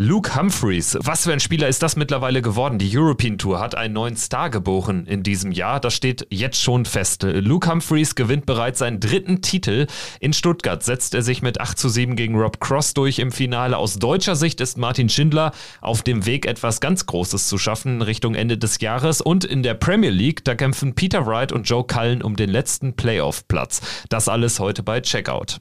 Luke Humphreys, was für ein Spieler ist das mittlerweile geworden? Die European Tour hat einen neuen Star geboren in diesem Jahr. Das steht jetzt schon fest. Luke Humphreys gewinnt bereits seinen dritten Titel. In Stuttgart setzt er sich mit 8 zu 7 gegen Rob Cross durch im Finale. Aus deutscher Sicht ist Martin Schindler auf dem Weg, etwas ganz Großes zu schaffen Richtung Ende des Jahres. Und in der Premier League, da kämpfen Peter Wright und Joe Cullen um den letzten Playoff-Platz. Das alles heute bei Checkout.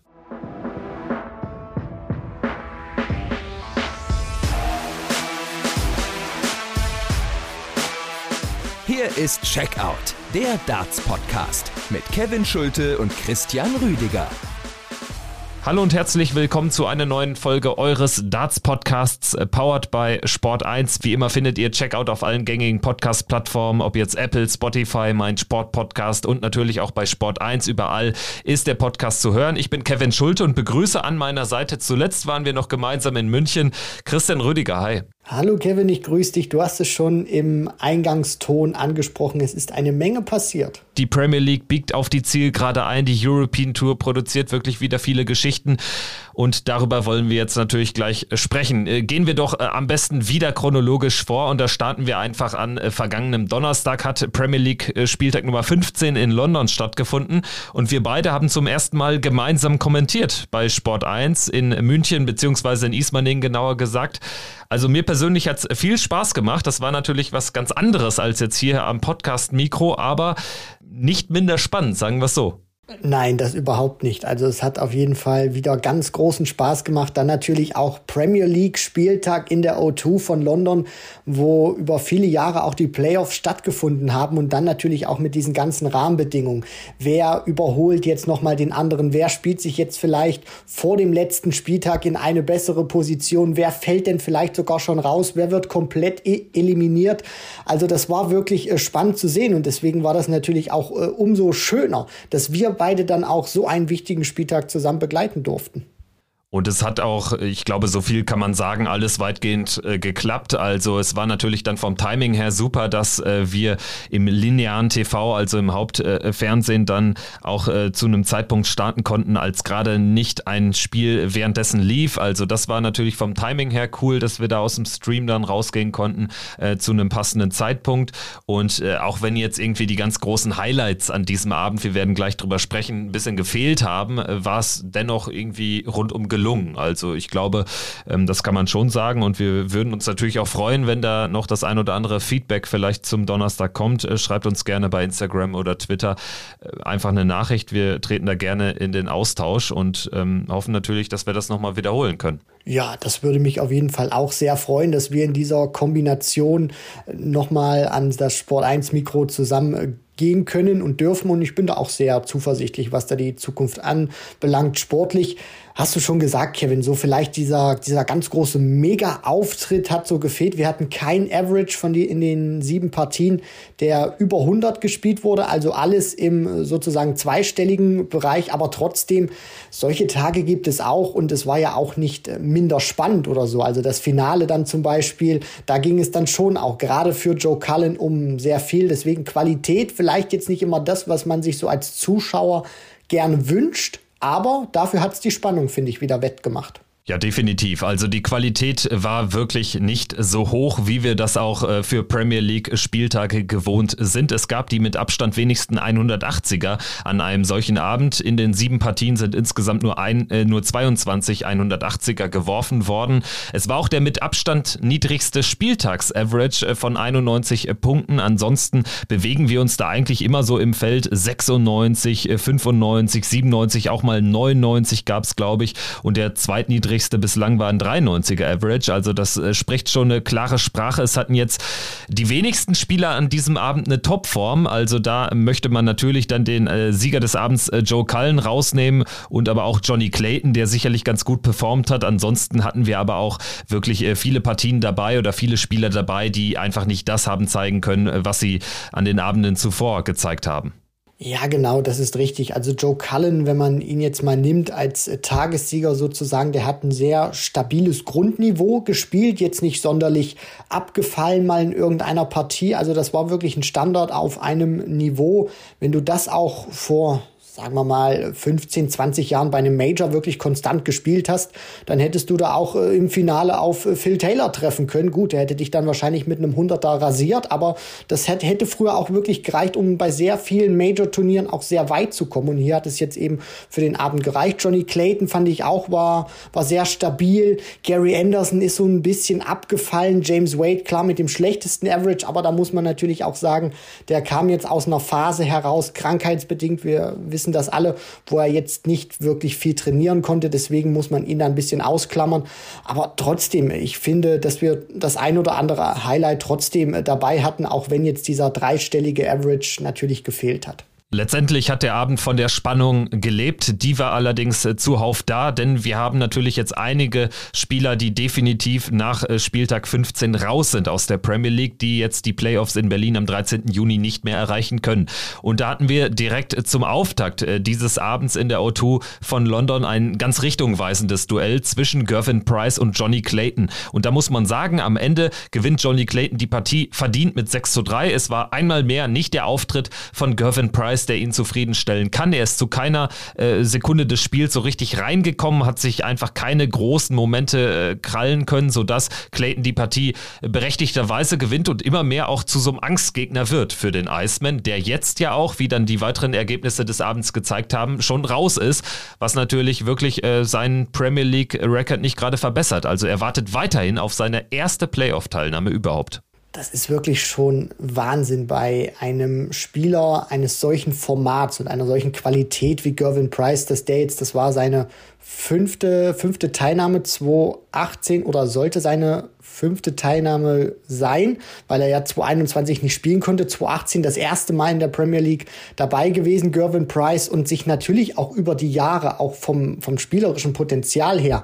Hier ist Checkout, der Darts-Podcast mit Kevin Schulte und Christian Rüdiger. Hallo und herzlich willkommen zu einer neuen Folge eures Darts Podcasts, äh, powered by Sport 1. Wie immer findet ihr Checkout auf allen gängigen Podcast-Plattformen, ob jetzt Apple, Spotify, mein Sport-Podcast und natürlich auch bei Sport 1. Überall ist der Podcast zu hören. Ich bin Kevin Schulte und begrüße an meiner Seite. Zuletzt waren wir noch gemeinsam in München. Christian Rüdiger, hi. Hallo Kevin, ich grüße dich. Du hast es schon im Eingangston angesprochen. Es ist eine Menge passiert. Die Premier League biegt auf die Zielgerade ein. Die European Tour produziert wirklich wieder viele Geschichten. Und darüber wollen wir jetzt natürlich gleich sprechen. Äh, gehen wir doch äh, am besten wieder chronologisch vor. Und da starten wir einfach an. Äh, vergangenem Donnerstag hat Premier League Spieltag Nummer 15 in London stattgefunden. Und wir beide haben zum ersten Mal gemeinsam kommentiert bei Sport 1 in München, beziehungsweise in Ismaning genauer gesagt. Also mir persönlich hat es viel Spaß gemacht. Das war natürlich was ganz anderes als jetzt hier am Podcast-Mikro, aber nicht minder spannend, sagen wir es so. Nein, das überhaupt nicht. Also es hat auf jeden Fall wieder ganz großen Spaß gemacht. Dann natürlich auch Premier League Spieltag in der O2 von London, wo über viele Jahre auch die Playoffs stattgefunden haben und dann natürlich auch mit diesen ganzen Rahmenbedingungen. Wer überholt jetzt nochmal den anderen? Wer spielt sich jetzt vielleicht vor dem letzten Spieltag in eine bessere Position? Wer fällt denn vielleicht sogar schon raus? Wer wird komplett e eliminiert? Also das war wirklich äh, spannend zu sehen und deswegen war das natürlich auch äh, umso schöner, dass wir beide dann auch so einen wichtigen Spieltag zusammen begleiten durften. Und es hat auch, ich glaube, so viel kann man sagen, alles weitgehend äh, geklappt. Also es war natürlich dann vom Timing her super, dass äh, wir im linearen TV, also im Hauptfernsehen, äh, dann auch äh, zu einem Zeitpunkt starten konnten, als gerade nicht ein Spiel währenddessen lief. Also das war natürlich vom Timing her cool, dass wir da aus dem Stream dann rausgehen konnten äh, zu einem passenden Zeitpunkt. Und äh, auch wenn jetzt irgendwie die ganz großen Highlights an diesem Abend, wir werden gleich drüber sprechen, ein bisschen gefehlt haben, war es dennoch irgendwie rundum gelungen. Also ich glaube, ähm, das kann man schon sagen und wir würden uns natürlich auch freuen, wenn da noch das ein oder andere Feedback vielleicht zum Donnerstag kommt. Äh, schreibt uns gerne bei Instagram oder Twitter äh, einfach eine Nachricht. Wir treten da gerne in den Austausch und ähm, hoffen natürlich, dass wir das nochmal wiederholen können. Ja, das würde mich auf jeden Fall auch sehr freuen, dass wir in dieser Kombination nochmal an das Sport 1 Mikro zusammen gehen können und dürfen. Und ich bin da auch sehr zuversichtlich, was da die Zukunft anbelangt. Sportlich hast du schon gesagt, Kevin, so vielleicht dieser, dieser ganz große Mega-Auftritt hat so gefehlt. Wir hatten kein Average von die in den sieben Partien, der über 100 gespielt wurde. Also alles im sozusagen zweistelligen Bereich. Aber trotzdem, solche Tage gibt es auch. Und es war ja auch nicht minder spannend oder so. Also das Finale dann zum Beispiel, da ging es dann schon auch gerade für Joe Cullen um sehr viel. Deswegen Qualität vielleicht jetzt nicht immer das, was man sich so als Zuschauer gerne wünscht, aber dafür hat es die Spannung, finde ich, wieder wettgemacht. Ja, definitiv. Also die Qualität war wirklich nicht so hoch, wie wir das auch äh, für Premier League Spieltage gewohnt sind. Es gab die mit Abstand wenigsten 180er an einem solchen Abend. In den sieben Partien sind insgesamt nur, ein, äh, nur 22 180er geworfen worden. Es war auch der mit Abstand niedrigste Spieltags-Average äh, von 91 Punkten. Ansonsten bewegen wir uns da eigentlich immer so im Feld 96, 95, 97, auch mal 99 gab es, glaube ich. Und der zweitniedrigste niedrigste bislang war ein 93er Average. Also das äh, spricht schon eine klare Sprache. Es hatten jetzt die wenigsten Spieler an diesem Abend eine Topform. Also da möchte man natürlich dann den äh, Sieger des Abends äh, Joe Cullen rausnehmen und aber auch Johnny Clayton, der sicherlich ganz gut performt hat. Ansonsten hatten wir aber auch wirklich äh, viele Partien dabei oder viele Spieler dabei, die einfach nicht das haben zeigen können, äh, was sie an den Abenden zuvor gezeigt haben. Ja, genau, das ist richtig. Also Joe Cullen, wenn man ihn jetzt mal nimmt als äh, Tagessieger sozusagen, der hat ein sehr stabiles Grundniveau gespielt, jetzt nicht sonderlich abgefallen mal in irgendeiner Partie. Also das war wirklich ein Standard auf einem Niveau. Wenn du das auch vor sagen wir mal, 15, 20 Jahren bei einem Major wirklich konstant gespielt hast, dann hättest du da auch äh, im Finale auf äh, Phil Taylor treffen können. Gut, er hätte dich dann wahrscheinlich mit einem 100er rasiert, aber das hätte, hätte früher auch wirklich gereicht, um bei sehr vielen Major-Turnieren auch sehr weit zu kommen. Und hier hat es jetzt eben für den Abend gereicht. Johnny Clayton fand ich auch war, war sehr stabil. Gary Anderson ist so ein bisschen abgefallen. James Wade, klar, mit dem schlechtesten Average, aber da muss man natürlich auch sagen, der kam jetzt aus einer Phase heraus, krankheitsbedingt. Wir wissen das alle, wo er jetzt nicht wirklich viel trainieren konnte. Deswegen muss man ihn da ein bisschen ausklammern. Aber trotzdem, ich finde, dass wir das ein oder andere Highlight trotzdem dabei hatten, auch wenn jetzt dieser dreistellige Average natürlich gefehlt hat. Letztendlich hat der Abend von der Spannung gelebt. Die war allerdings äh, zuhauf da, denn wir haben natürlich jetzt einige Spieler, die definitiv nach äh, Spieltag 15 raus sind aus der Premier League, die jetzt die Playoffs in Berlin am 13. Juni nicht mehr erreichen können. Und da hatten wir direkt zum Auftakt äh, dieses Abends in der O2 von London ein ganz richtungweisendes Duell zwischen Gervin Price und Johnny Clayton. Und da muss man sagen, am Ende gewinnt Johnny Clayton die Partie verdient mit 6 zu 3. Es war einmal mehr nicht der Auftritt von Gervin Price Preis, der ihn zufriedenstellen kann. Er ist zu keiner äh, Sekunde des Spiels so richtig reingekommen, hat sich einfach keine großen Momente äh, krallen können, sodass Clayton die Partie berechtigterweise gewinnt und immer mehr auch zu so einem Angstgegner wird für den Iceman, der jetzt ja auch, wie dann die weiteren Ergebnisse des Abends gezeigt haben, schon raus ist, was natürlich wirklich äh, seinen Premier League-Record nicht gerade verbessert. Also er wartet weiterhin auf seine erste Playoff-Teilnahme überhaupt das ist wirklich schon Wahnsinn bei einem Spieler eines solchen Formats und einer solchen Qualität wie Gervin Price, dass der jetzt, das war seine fünfte, fünfte Teilnahme 2018 oder sollte seine fünfte Teilnahme sein, weil er ja 2021 nicht spielen konnte. 2018 das erste Mal in der Premier League dabei gewesen, Gervin Price, und sich natürlich auch über die Jahre, auch vom, vom spielerischen Potenzial her,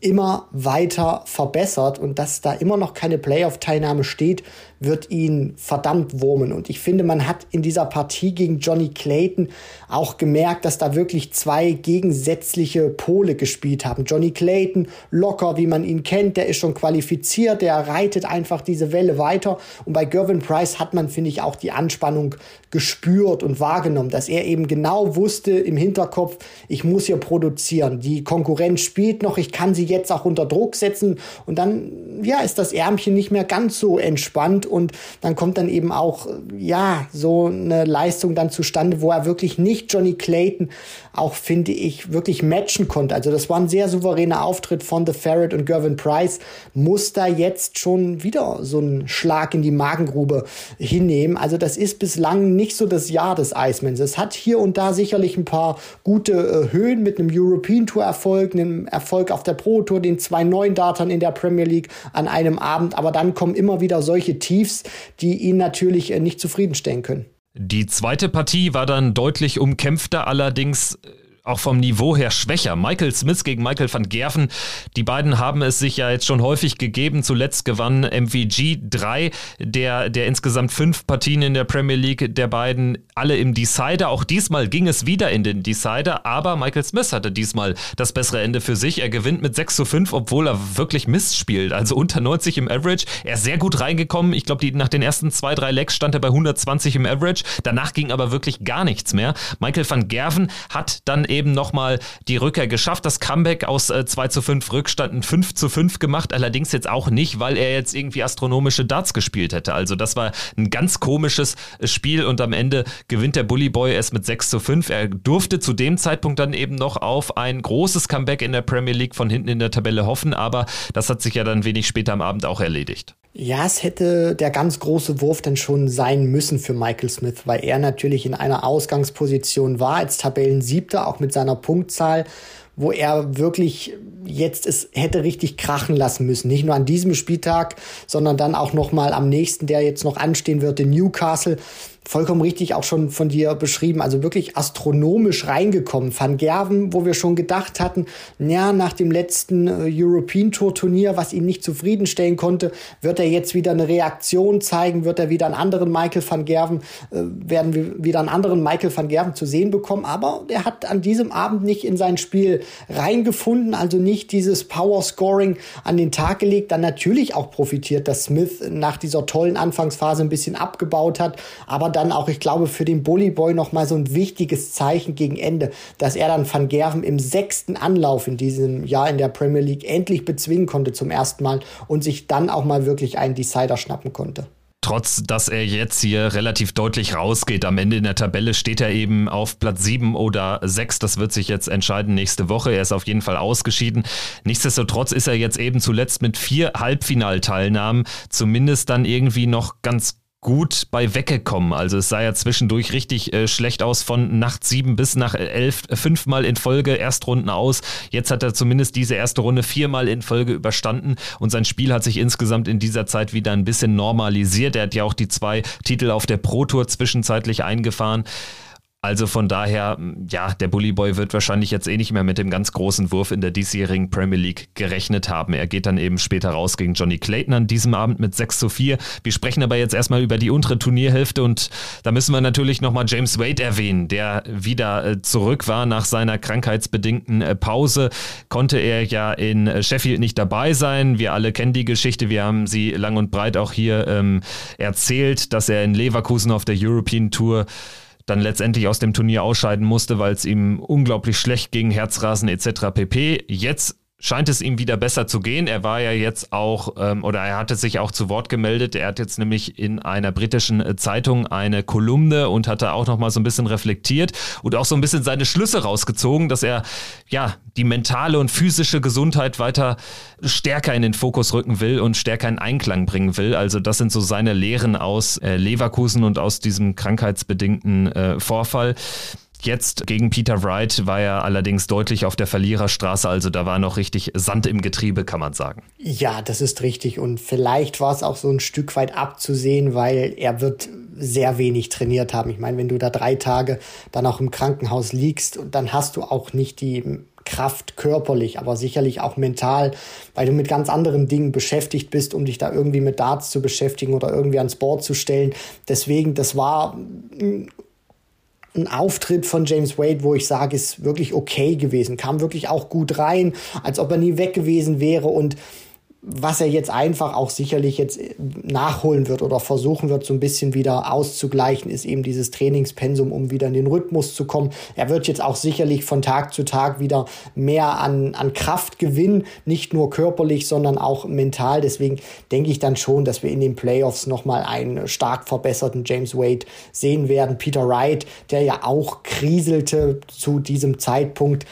immer weiter verbessert und dass da immer noch keine Playoff-Teilnahme steht, wird ihn verdammt wurmen. Und ich finde, man hat in dieser Partie gegen Johnny Clayton auch gemerkt, dass da wirklich zwei gegensätzliche Pole gespielt haben. Johnny Clayton, locker, wie man ihn kennt, der ist schon qualifiziert, der reitet einfach diese Welle weiter. Und bei Gervin Price hat man, finde ich, auch die Anspannung gespürt und wahrgenommen, dass er eben genau wusste im Hinterkopf, ich muss hier produzieren. Die Konkurrenz spielt noch, ich kann sie jetzt auch unter Druck setzen. Und dann, ja, ist das Ärmchen nicht mehr ganz so entspannt und dann kommt dann eben auch, ja, so eine Leistung dann zustande, wo er wirklich nicht Johnny Clayton auch, finde ich, wirklich matchen konnte. Also das war ein sehr souveräner Auftritt von The Ferret und Gervin Price. Muss da jetzt schon wieder so einen Schlag in die Magengrube hinnehmen. Also das ist bislang nicht so das Jahr des Icemans. Es hat hier und da sicherlich ein paar gute äh, Höhen mit einem European Tour Erfolg, einem Erfolg auf der Pro Tour, den zwei neuen Datern in der Premier League an einem Abend. Aber dann kommen immer wieder solche Tiefs, die ihn natürlich äh, nicht zufriedenstellen können. Die zweite Partie war dann deutlich umkämpfter, allerdings äh, auch vom Niveau her schwächer. Michael Smith gegen Michael van Gerven. Die beiden haben es sich ja jetzt schon häufig gegeben. Zuletzt gewann MVG 3, der, der insgesamt fünf Partien in der Premier League der beiden alle im Decider. Auch diesmal ging es wieder in den Decider, aber Michael Smith hatte diesmal das bessere Ende für sich. Er gewinnt mit 6 zu 5, obwohl er wirklich Mist spielt. Also unter 90 im Average. Er ist sehr gut reingekommen. Ich glaube, nach den ersten zwei, drei Legs stand er bei 120 im Average. Danach ging aber wirklich gar nichts mehr. Michael van Gerven hat dann eben eben nochmal die Rückkehr geschafft. Das Comeback aus äh, 2 zu 5 Rückstand ein 5 zu 5 gemacht. Allerdings jetzt auch nicht, weil er jetzt irgendwie astronomische Darts gespielt hätte. Also das war ein ganz komisches äh, Spiel und am Ende gewinnt der Bully Boy es mit 6 zu 5. Er durfte zu dem Zeitpunkt dann eben noch auf ein großes Comeback in der Premier League von hinten in der Tabelle hoffen, aber das hat sich ja dann wenig später am Abend auch erledigt. Ja, es hätte der ganz große Wurf dann schon sein müssen für Michael Smith, weil er natürlich in einer Ausgangsposition war als Tabellensiebter, auch mit seiner Punktzahl, wo er wirklich jetzt es hätte richtig krachen lassen müssen. Nicht nur an diesem Spieltag, sondern dann auch noch mal am nächsten, der jetzt noch anstehen wird, in Newcastle vollkommen richtig auch schon von dir beschrieben, also wirklich astronomisch reingekommen. Van Gerven, wo wir schon gedacht hatten, ja, nach dem letzten äh, European Tour Turnier, was ihn nicht zufriedenstellen konnte, wird er jetzt wieder eine Reaktion zeigen, wird er wieder einen anderen Michael van Gerven, äh, werden wir wieder einen anderen Michael van Gerven zu sehen bekommen, aber er hat an diesem Abend nicht in sein Spiel reingefunden, also nicht dieses Power Scoring an den Tag gelegt, dann natürlich auch profitiert, dass Smith nach dieser tollen Anfangsphase ein bisschen abgebaut hat, aber dann auch, ich glaube, für den Bully Boy nochmal so ein wichtiges Zeichen gegen Ende, dass er dann Van Gerven im sechsten Anlauf in diesem Jahr in der Premier League endlich bezwingen konnte zum ersten Mal und sich dann auch mal wirklich einen Decider schnappen konnte trotz dass er jetzt hier relativ deutlich rausgeht. Am Ende in der Tabelle steht er eben auf Platz 7 oder 6. Das wird sich jetzt entscheiden nächste Woche. Er ist auf jeden Fall ausgeschieden. Nichtsdestotrotz ist er jetzt eben zuletzt mit vier Halbfinalteilnahmen zumindest dann irgendwie noch ganz gut bei weggekommen. Also es sah ja zwischendurch richtig äh, schlecht aus von Nacht sieben bis nach elf, äh, fünfmal in Folge Erstrunden aus. Jetzt hat er zumindest diese erste Runde viermal in Folge überstanden und sein Spiel hat sich insgesamt in dieser Zeit wieder ein bisschen normalisiert. Er hat ja auch die zwei Titel auf der Pro Tour zwischenzeitlich eingefahren. Also von daher, ja, der Bully Boy wird wahrscheinlich jetzt eh nicht mehr mit dem ganz großen Wurf in der diesjährigen Premier League gerechnet haben. Er geht dann eben später raus gegen Johnny Clayton an diesem Abend mit 6 zu 4. Wir sprechen aber jetzt erstmal über die untere Turnierhälfte und da müssen wir natürlich nochmal James Wade erwähnen, der wieder äh, zurück war nach seiner krankheitsbedingten äh, Pause. Konnte er ja in Sheffield nicht dabei sein. Wir alle kennen die Geschichte. Wir haben sie lang und breit auch hier ähm, erzählt, dass er in Leverkusen auf der European Tour dann letztendlich aus dem Turnier ausscheiden musste, weil es ihm unglaublich schlecht ging, Herzrasen etc. pp. Jetzt scheint es ihm wieder besser zu gehen. Er war ja jetzt auch, ähm, oder er hatte sich auch zu Wort gemeldet. Er hat jetzt nämlich in einer britischen äh, Zeitung eine Kolumne und hatte auch noch mal so ein bisschen reflektiert und auch so ein bisschen seine Schlüsse rausgezogen, dass er ja die mentale und physische Gesundheit weiter stärker in den Fokus rücken will und stärker in Einklang bringen will. Also das sind so seine Lehren aus äh, Leverkusen und aus diesem krankheitsbedingten äh, Vorfall. Jetzt gegen Peter Wright war er allerdings deutlich auf der Verliererstraße, also da war noch richtig Sand im Getriebe, kann man sagen. Ja, das ist richtig und vielleicht war es auch so ein Stück weit abzusehen, weil er wird sehr wenig trainiert haben. Ich meine, wenn du da drei Tage dann auch im Krankenhaus liegst, dann hast du auch nicht die Kraft körperlich, aber sicherlich auch mental, weil du mit ganz anderen Dingen beschäftigt bist, um dich da irgendwie mit Darts zu beschäftigen oder irgendwie ans Board zu stellen. Deswegen, das war ein Auftritt von James Wade, wo ich sage, ist wirklich okay gewesen, kam wirklich auch gut rein, als ob er nie weg gewesen wäre. Und was er jetzt einfach auch sicherlich jetzt äh, nachholen wird oder versuchen wird, so ein bisschen wieder auszugleichen, ist eben dieses Trainingspensum, um wieder in den Rhythmus zu kommen. Er wird jetzt auch sicherlich von Tag zu Tag wieder mehr an, an Kraft gewinnen, nicht nur körperlich, sondern auch mental. Deswegen denke ich dann schon, dass wir in den Playoffs nochmal einen stark verbesserten James Wade sehen werden. Peter Wright, der ja auch kriselte zu diesem Zeitpunkt,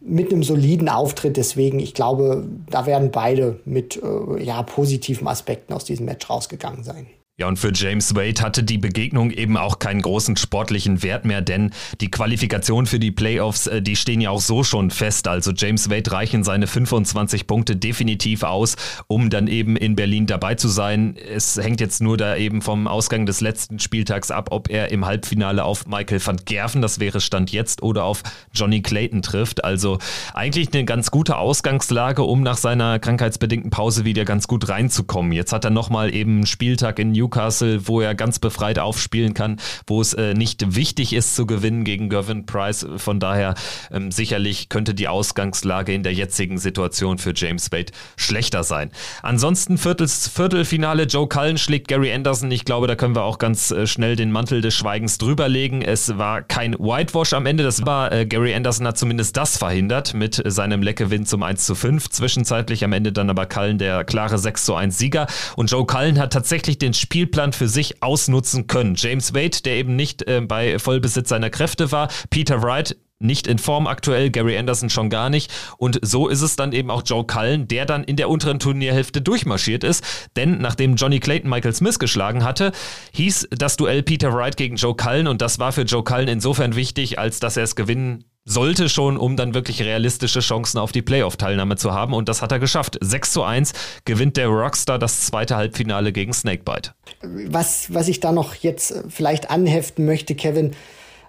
mit einem soliden Auftritt. Deswegen, ich glaube, da werden beide mit äh, ja, positiven Aspekten aus diesem Match rausgegangen sein. Ja, und für James Wade hatte die Begegnung eben auch keinen großen sportlichen Wert mehr, denn die Qualifikation für die Playoffs, äh, die stehen ja auch so schon fest. Also James Wade reichen seine 25 Punkte definitiv aus, um dann eben in Berlin dabei zu sein. Es hängt jetzt nur da eben vom Ausgang des letzten Spieltags ab, ob er im Halbfinale auf Michael van Gerven, das wäre Stand jetzt, oder auf Johnny Clayton trifft. Also eigentlich eine ganz gute Ausgangslage, um nach seiner krankheitsbedingten Pause wieder ganz gut reinzukommen. Jetzt hat er nochmal eben einen Spieltag in Newcastle Newcastle, wo er ganz befreit aufspielen kann, wo es äh, nicht wichtig ist zu gewinnen gegen Gervin Price. Von daher ähm, sicherlich könnte die Ausgangslage in der jetzigen Situation für James Wade schlechter sein. Ansonsten Viertels, Viertelfinale, Joe Cullen schlägt Gary Anderson. Ich glaube, da können wir auch ganz äh, schnell den Mantel des Schweigens drüberlegen. Es war kein Whitewash am Ende, das war äh, Gary Anderson hat zumindest das verhindert mit seinem Leckgewinn zum 1 zu 5. Zwischenzeitlich am Ende dann aber Cullen der klare 6 zu 1 Sieger. Und Joe Cullen hat tatsächlich den Spiel Spielplan für sich ausnutzen können. James Wade, der eben nicht äh, bei Vollbesitz seiner Kräfte war, Peter Wright, nicht in Form aktuell, Gary Anderson schon gar nicht. Und so ist es dann eben auch Joe Cullen, der dann in der unteren Turnierhälfte durchmarschiert ist. Denn nachdem Johnny Clayton Michael Smith geschlagen hatte, hieß das Duell Peter Wright gegen Joe Cullen. Und das war für Joe Cullen insofern wichtig, als dass er es gewinnen sollte schon, um dann wirklich realistische Chancen auf die Playoff-Teilnahme zu haben. Und das hat er geschafft. 6 zu 1 gewinnt der Rockstar das zweite Halbfinale gegen Snakebite. Was, was ich da noch jetzt vielleicht anheften möchte, Kevin,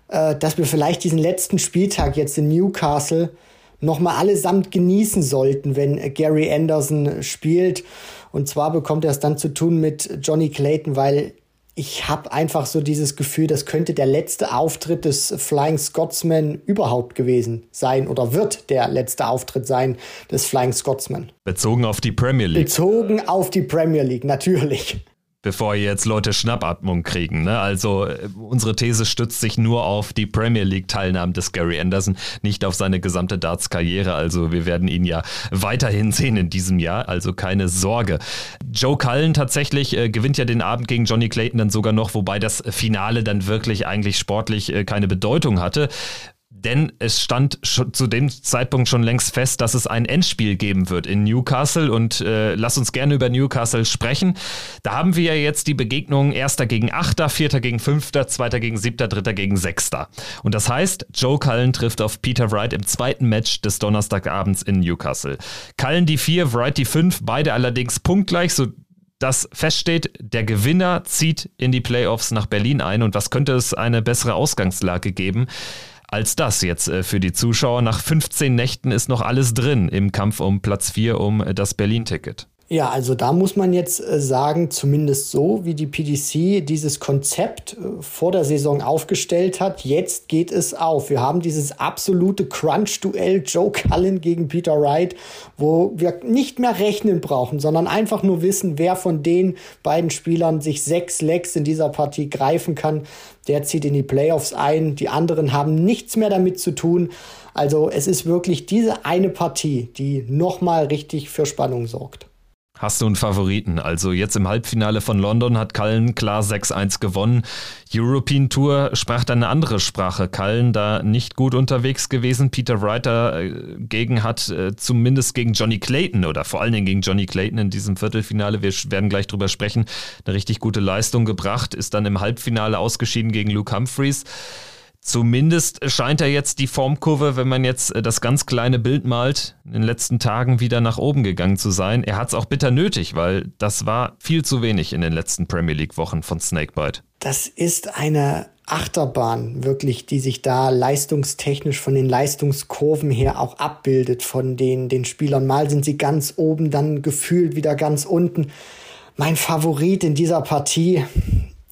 äh, dass wir vielleicht diesen letzten Spieltag jetzt in Newcastle nochmal allesamt genießen sollten, wenn Gary Anderson spielt. Und zwar bekommt er es dann zu tun mit Johnny Clayton, weil ich habe einfach so dieses Gefühl, das könnte der letzte Auftritt des Flying Scotsman überhaupt gewesen sein oder wird der letzte Auftritt sein des Flying Scotsman. Bezogen auf die Premier League. Bezogen auf die Premier League, natürlich. Bevor jetzt Leute Schnappatmung kriegen. Ne? Also äh, unsere These stützt sich nur auf die Premier League-Teilnahmen des Gary Anderson, nicht auf seine gesamte Darts-Karriere. Also wir werden ihn ja weiterhin sehen in diesem Jahr, also keine Sorge. Joe Cullen tatsächlich äh, gewinnt ja den Abend gegen Johnny Clayton dann sogar noch, wobei das Finale dann wirklich eigentlich sportlich äh, keine Bedeutung hatte denn es stand zu dem Zeitpunkt schon längst fest, dass es ein Endspiel geben wird in Newcastle und äh, lass uns gerne über Newcastle sprechen. Da haben wir ja jetzt die Begegnung Erster gegen Achter, Vierter gegen Fünfter, Zweiter gegen Siebter, Dritter gegen Sechster. Und das heißt, Joe Cullen trifft auf Peter Wright im zweiten Match des Donnerstagabends in Newcastle. Cullen die vier, Wright die fünf, beide allerdings punktgleich, so dass feststeht, der Gewinner zieht in die Playoffs nach Berlin ein und was könnte es eine bessere Ausgangslage geben? Als das jetzt äh, für die Zuschauer. Nach 15 Nächten ist noch alles drin im Kampf um Platz 4 um äh, das Berlin-Ticket. Ja, also da muss man jetzt äh, sagen, zumindest so, wie die PDC dieses Konzept äh, vor der Saison aufgestellt hat, jetzt geht es auf. Wir haben dieses absolute Crunch-Duell Joe Cullen gegen Peter Wright, wo wir nicht mehr rechnen brauchen, sondern einfach nur wissen, wer von den beiden Spielern sich sechs Legs in dieser Partie greifen kann. Der zieht in die Playoffs ein. Die anderen haben nichts mehr damit zu tun. Also es ist wirklich diese eine Partie, die nochmal richtig für Spannung sorgt. Hast du einen Favoriten? Also jetzt im Halbfinale von London hat Cullen klar 6-1 gewonnen. European Tour sprach dann eine andere Sprache. Cullen da nicht gut unterwegs gewesen. Peter Writer äh, gegen hat äh, zumindest gegen Johnny Clayton oder vor allen Dingen gegen Johnny Clayton in diesem Viertelfinale, wir werden gleich drüber sprechen, eine richtig gute Leistung gebracht, ist dann im Halbfinale ausgeschieden gegen Luke Humphreys. Zumindest scheint er jetzt die Formkurve, wenn man jetzt äh, das ganz kleine Bild malt, in den letzten Tagen wieder nach oben gegangen zu sein. Er hat es auch bitter nötig, weil das war viel zu wenig in den letzten Premier League Wochen von Snakebite. Das ist eine Achterbahn, wirklich, die sich da leistungstechnisch von den Leistungskurven her auch abbildet von den, den Spielern. Mal sind sie ganz oben, dann gefühlt wieder ganz unten. Mein Favorit in dieser Partie,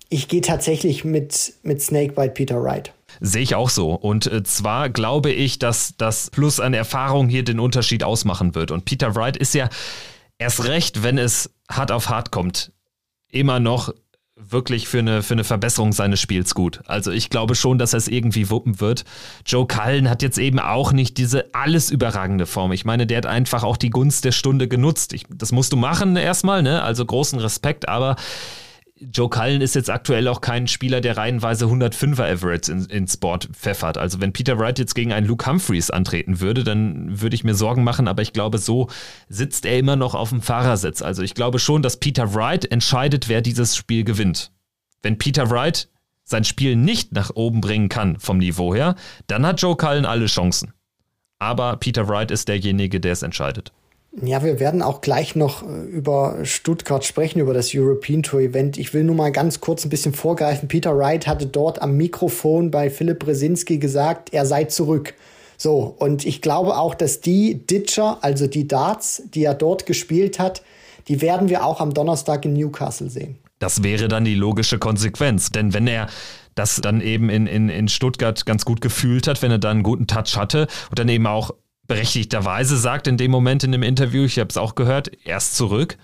ich gehe tatsächlich mit, mit Snakebite Peter Wright. Sehe ich auch so. Und äh, zwar glaube ich, dass das Plus an Erfahrung hier den Unterschied ausmachen wird. Und Peter Wright ist ja erst recht, wenn es hart auf hart kommt, immer noch wirklich für eine, für eine Verbesserung seines Spiels gut. Also ich glaube schon, dass er es irgendwie wuppen wird. Joe Cullen hat jetzt eben auch nicht diese alles überragende Form. Ich meine, der hat einfach auch die Gunst der Stunde genutzt. Ich, das musst du machen erstmal, ne? Also großen Respekt, aber Joe Cullen ist jetzt aktuell auch kein Spieler, der reihenweise 105er Average in, ins Board pfeffert. Also wenn Peter Wright jetzt gegen einen Luke Humphreys antreten würde, dann würde ich mir Sorgen machen, aber ich glaube, so sitzt er immer noch auf dem Fahrersitz. Also ich glaube schon, dass Peter Wright entscheidet, wer dieses Spiel gewinnt. Wenn Peter Wright sein Spiel nicht nach oben bringen kann vom Niveau her, dann hat Joe Cullen alle Chancen. Aber Peter Wright ist derjenige, der es entscheidet. Ja, wir werden auch gleich noch äh, über Stuttgart sprechen, über das European Tour Event. Ich will nur mal ganz kurz ein bisschen vorgreifen. Peter Wright hatte dort am Mikrofon bei Philipp Brzezinski gesagt, er sei zurück. So, und ich glaube auch, dass die Ditcher, also die Darts, die er dort gespielt hat, die werden wir auch am Donnerstag in Newcastle sehen. Das wäre dann die logische Konsequenz. Denn wenn er das dann eben in, in, in Stuttgart ganz gut gefühlt hat, wenn er dann einen guten Touch hatte und dann eben auch berechtigterweise sagt in dem Moment in dem Interview, ich habe es auch gehört, erst zurück,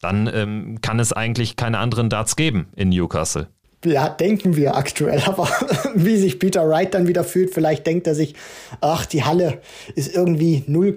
dann ähm, kann es eigentlich keine anderen Darts geben in Newcastle. Ja, denken wir aktuell. Aber wie sich Peter Wright dann wieder fühlt, vielleicht denkt er sich, ach, die Halle ist irgendwie 0,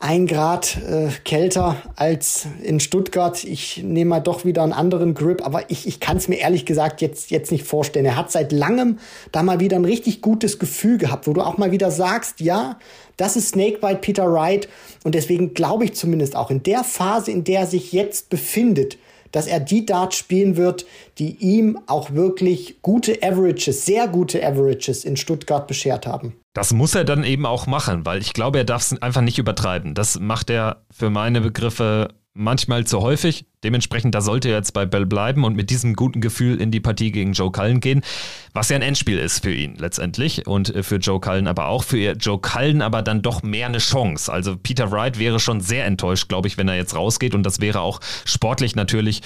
ein Grad äh, kälter als in Stuttgart. Ich nehme mal doch wieder einen anderen Grip, aber ich, ich kann es mir ehrlich gesagt jetzt, jetzt nicht vorstellen. Er hat seit langem da mal wieder ein richtig gutes Gefühl gehabt, wo du auch mal wieder sagst, ja, das ist Snakebite Peter Wright. Und deswegen glaube ich zumindest auch in der Phase, in der er sich jetzt befindet, dass er die Darts spielen wird, die ihm auch wirklich gute Averages, sehr gute Averages in Stuttgart beschert haben. Das muss er dann eben auch machen, weil ich glaube, er darf es einfach nicht übertreiben. Das macht er für meine Begriffe manchmal zu häufig. Dementsprechend, da sollte er jetzt bei Bell bleiben und mit diesem guten Gefühl in die Partie gegen Joe Cullen gehen, was ja ein Endspiel ist für ihn letztendlich und äh, für Joe Cullen aber auch. Für Joe Cullen aber dann doch mehr eine Chance. Also Peter Wright wäre schon sehr enttäuscht, glaube ich, wenn er jetzt rausgeht und das wäre auch sportlich natürlich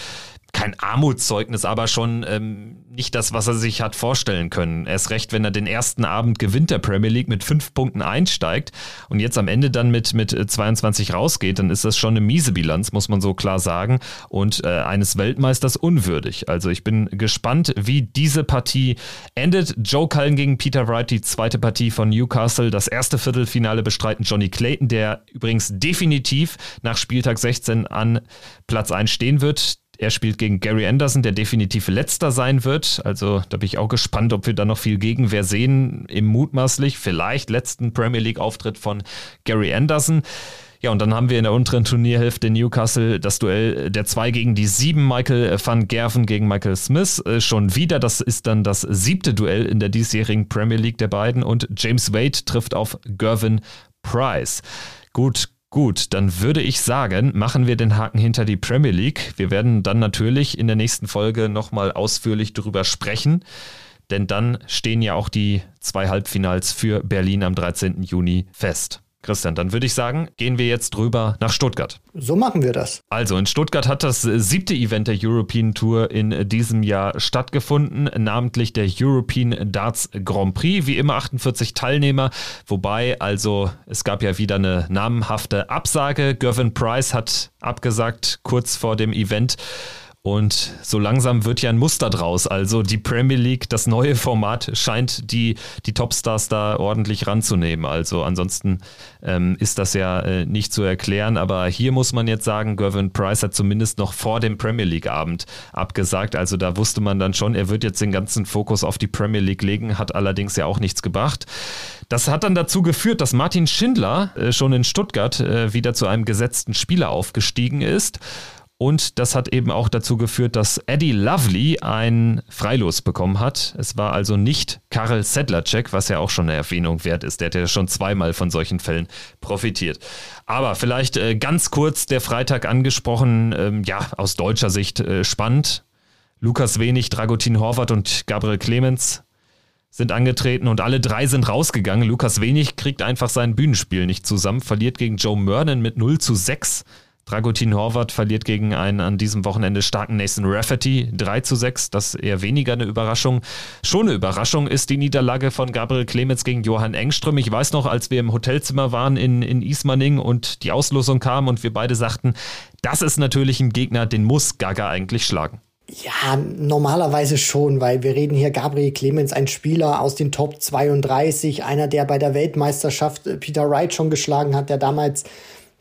kein Armutszeugnis, aber schon ähm, nicht das, was er sich hat vorstellen können. Erst recht, wenn er den ersten Abend gewinnt der Premier League mit fünf Punkten einsteigt und jetzt am Ende dann mit, mit 22 rausgeht, dann ist das schon eine miese Bilanz, muss man so klar sagen, und äh, eines Weltmeisters unwürdig. Also ich bin gespannt, wie diese Partie endet. Joe Cullen gegen Peter Wright, die zweite Partie von Newcastle. Das erste Viertelfinale bestreiten Johnny Clayton, der übrigens definitiv nach Spieltag 16 an Platz 1 stehen wird. Er spielt gegen Gary Anderson, der definitiv letzter sein wird. Also da bin ich auch gespannt, ob wir da noch viel Gegenwehr sehen im mutmaßlich vielleicht letzten Premier League Auftritt von Gary Anderson. Ja, und dann haben wir in der unteren Turnierhälfte Newcastle das Duell der zwei gegen die sieben, Michael van Gerven gegen Michael Smith. Äh, schon wieder, das ist dann das siebte Duell in der diesjährigen Premier League der beiden und James Wade trifft auf Gervin Price. Gut, Gut, dann würde ich sagen, machen wir den Haken hinter die Premier League. Wir werden dann natürlich in der nächsten Folge nochmal ausführlich darüber sprechen, denn dann stehen ja auch die zwei Halbfinals für Berlin am 13. Juni fest. Christian, dann würde ich sagen, gehen wir jetzt drüber nach Stuttgart. So machen wir das. Also in Stuttgart hat das siebte Event der European Tour in diesem Jahr stattgefunden, namentlich der European Darts Grand Prix. Wie immer 48 Teilnehmer, wobei also es gab ja wieder eine namenhafte Absage. Gervin Price hat abgesagt kurz vor dem Event. Und so langsam wird ja ein Muster draus. Also die Premier League, das neue Format, scheint die, die Topstars da ordentlich ranzunehmen. Also ansonsten ähm, ist das ja äh, nicht zu erklären. Aber hier muss man jetzt sagen, Gervin Price hat zumindest noch vor dem Premier League-Abend abgesagt. Also da wusste man dann schon, er wird jetzt den ganzen Fokus auf die Premier League legen, hat allerdings ja auch nichts gebracht. Das hat dann dazu geführt, dass Martin Schindler äh, schon in Stuttgart äh, wieder zu einem gesetzten Spieler aufgestiegen ist. Und das hat eben auch dazu geführt, dass Eddie Lovely ein Freilos bekommen hat. Es war also nicht Karel Sedlacek, was ja auch schon eine Erwähnung wert ist. Der hat ja schon zweimal von solchen Fällen profitiert. Aber vielleicht äh, ganz kurz der Freitag angesprochen, ähm, ja, aus deutscher Sicht äh, spannend. Lukas Wenig, Dragutin Horvath und Gabriel Clemens sind angetreten und alle drei sind rausgegangen. Lukas Wenig kriegt einfach sein Bühnenspiel nicht zusammen, verliert gegen Joe Mernon mit 0 zu 6. Dragutin Horvath verliert gegen einen an diesem Wochenende starken Nathan Rafferty 3 zu 6. Das ist eher weniger eine Überraschung. Schon eine Überraschung ist die Niederlage von Gabriel Clemens gegen Johann Engström. Ich weiß noch, als wir im Hotelzimmer waren in, in Ismaning und die Auslosung kam und wir beide sagten, das ist natürlich ein Gegner, den muss Gaga eigentlich schlagen. Ja, normalerweise schon, weil wir reden hier Gabriel Clemens, ein Spieler aus den Top 32, einer, der bei der Weltmeisterschaft Peter Wright schon geschlagen hat, der damals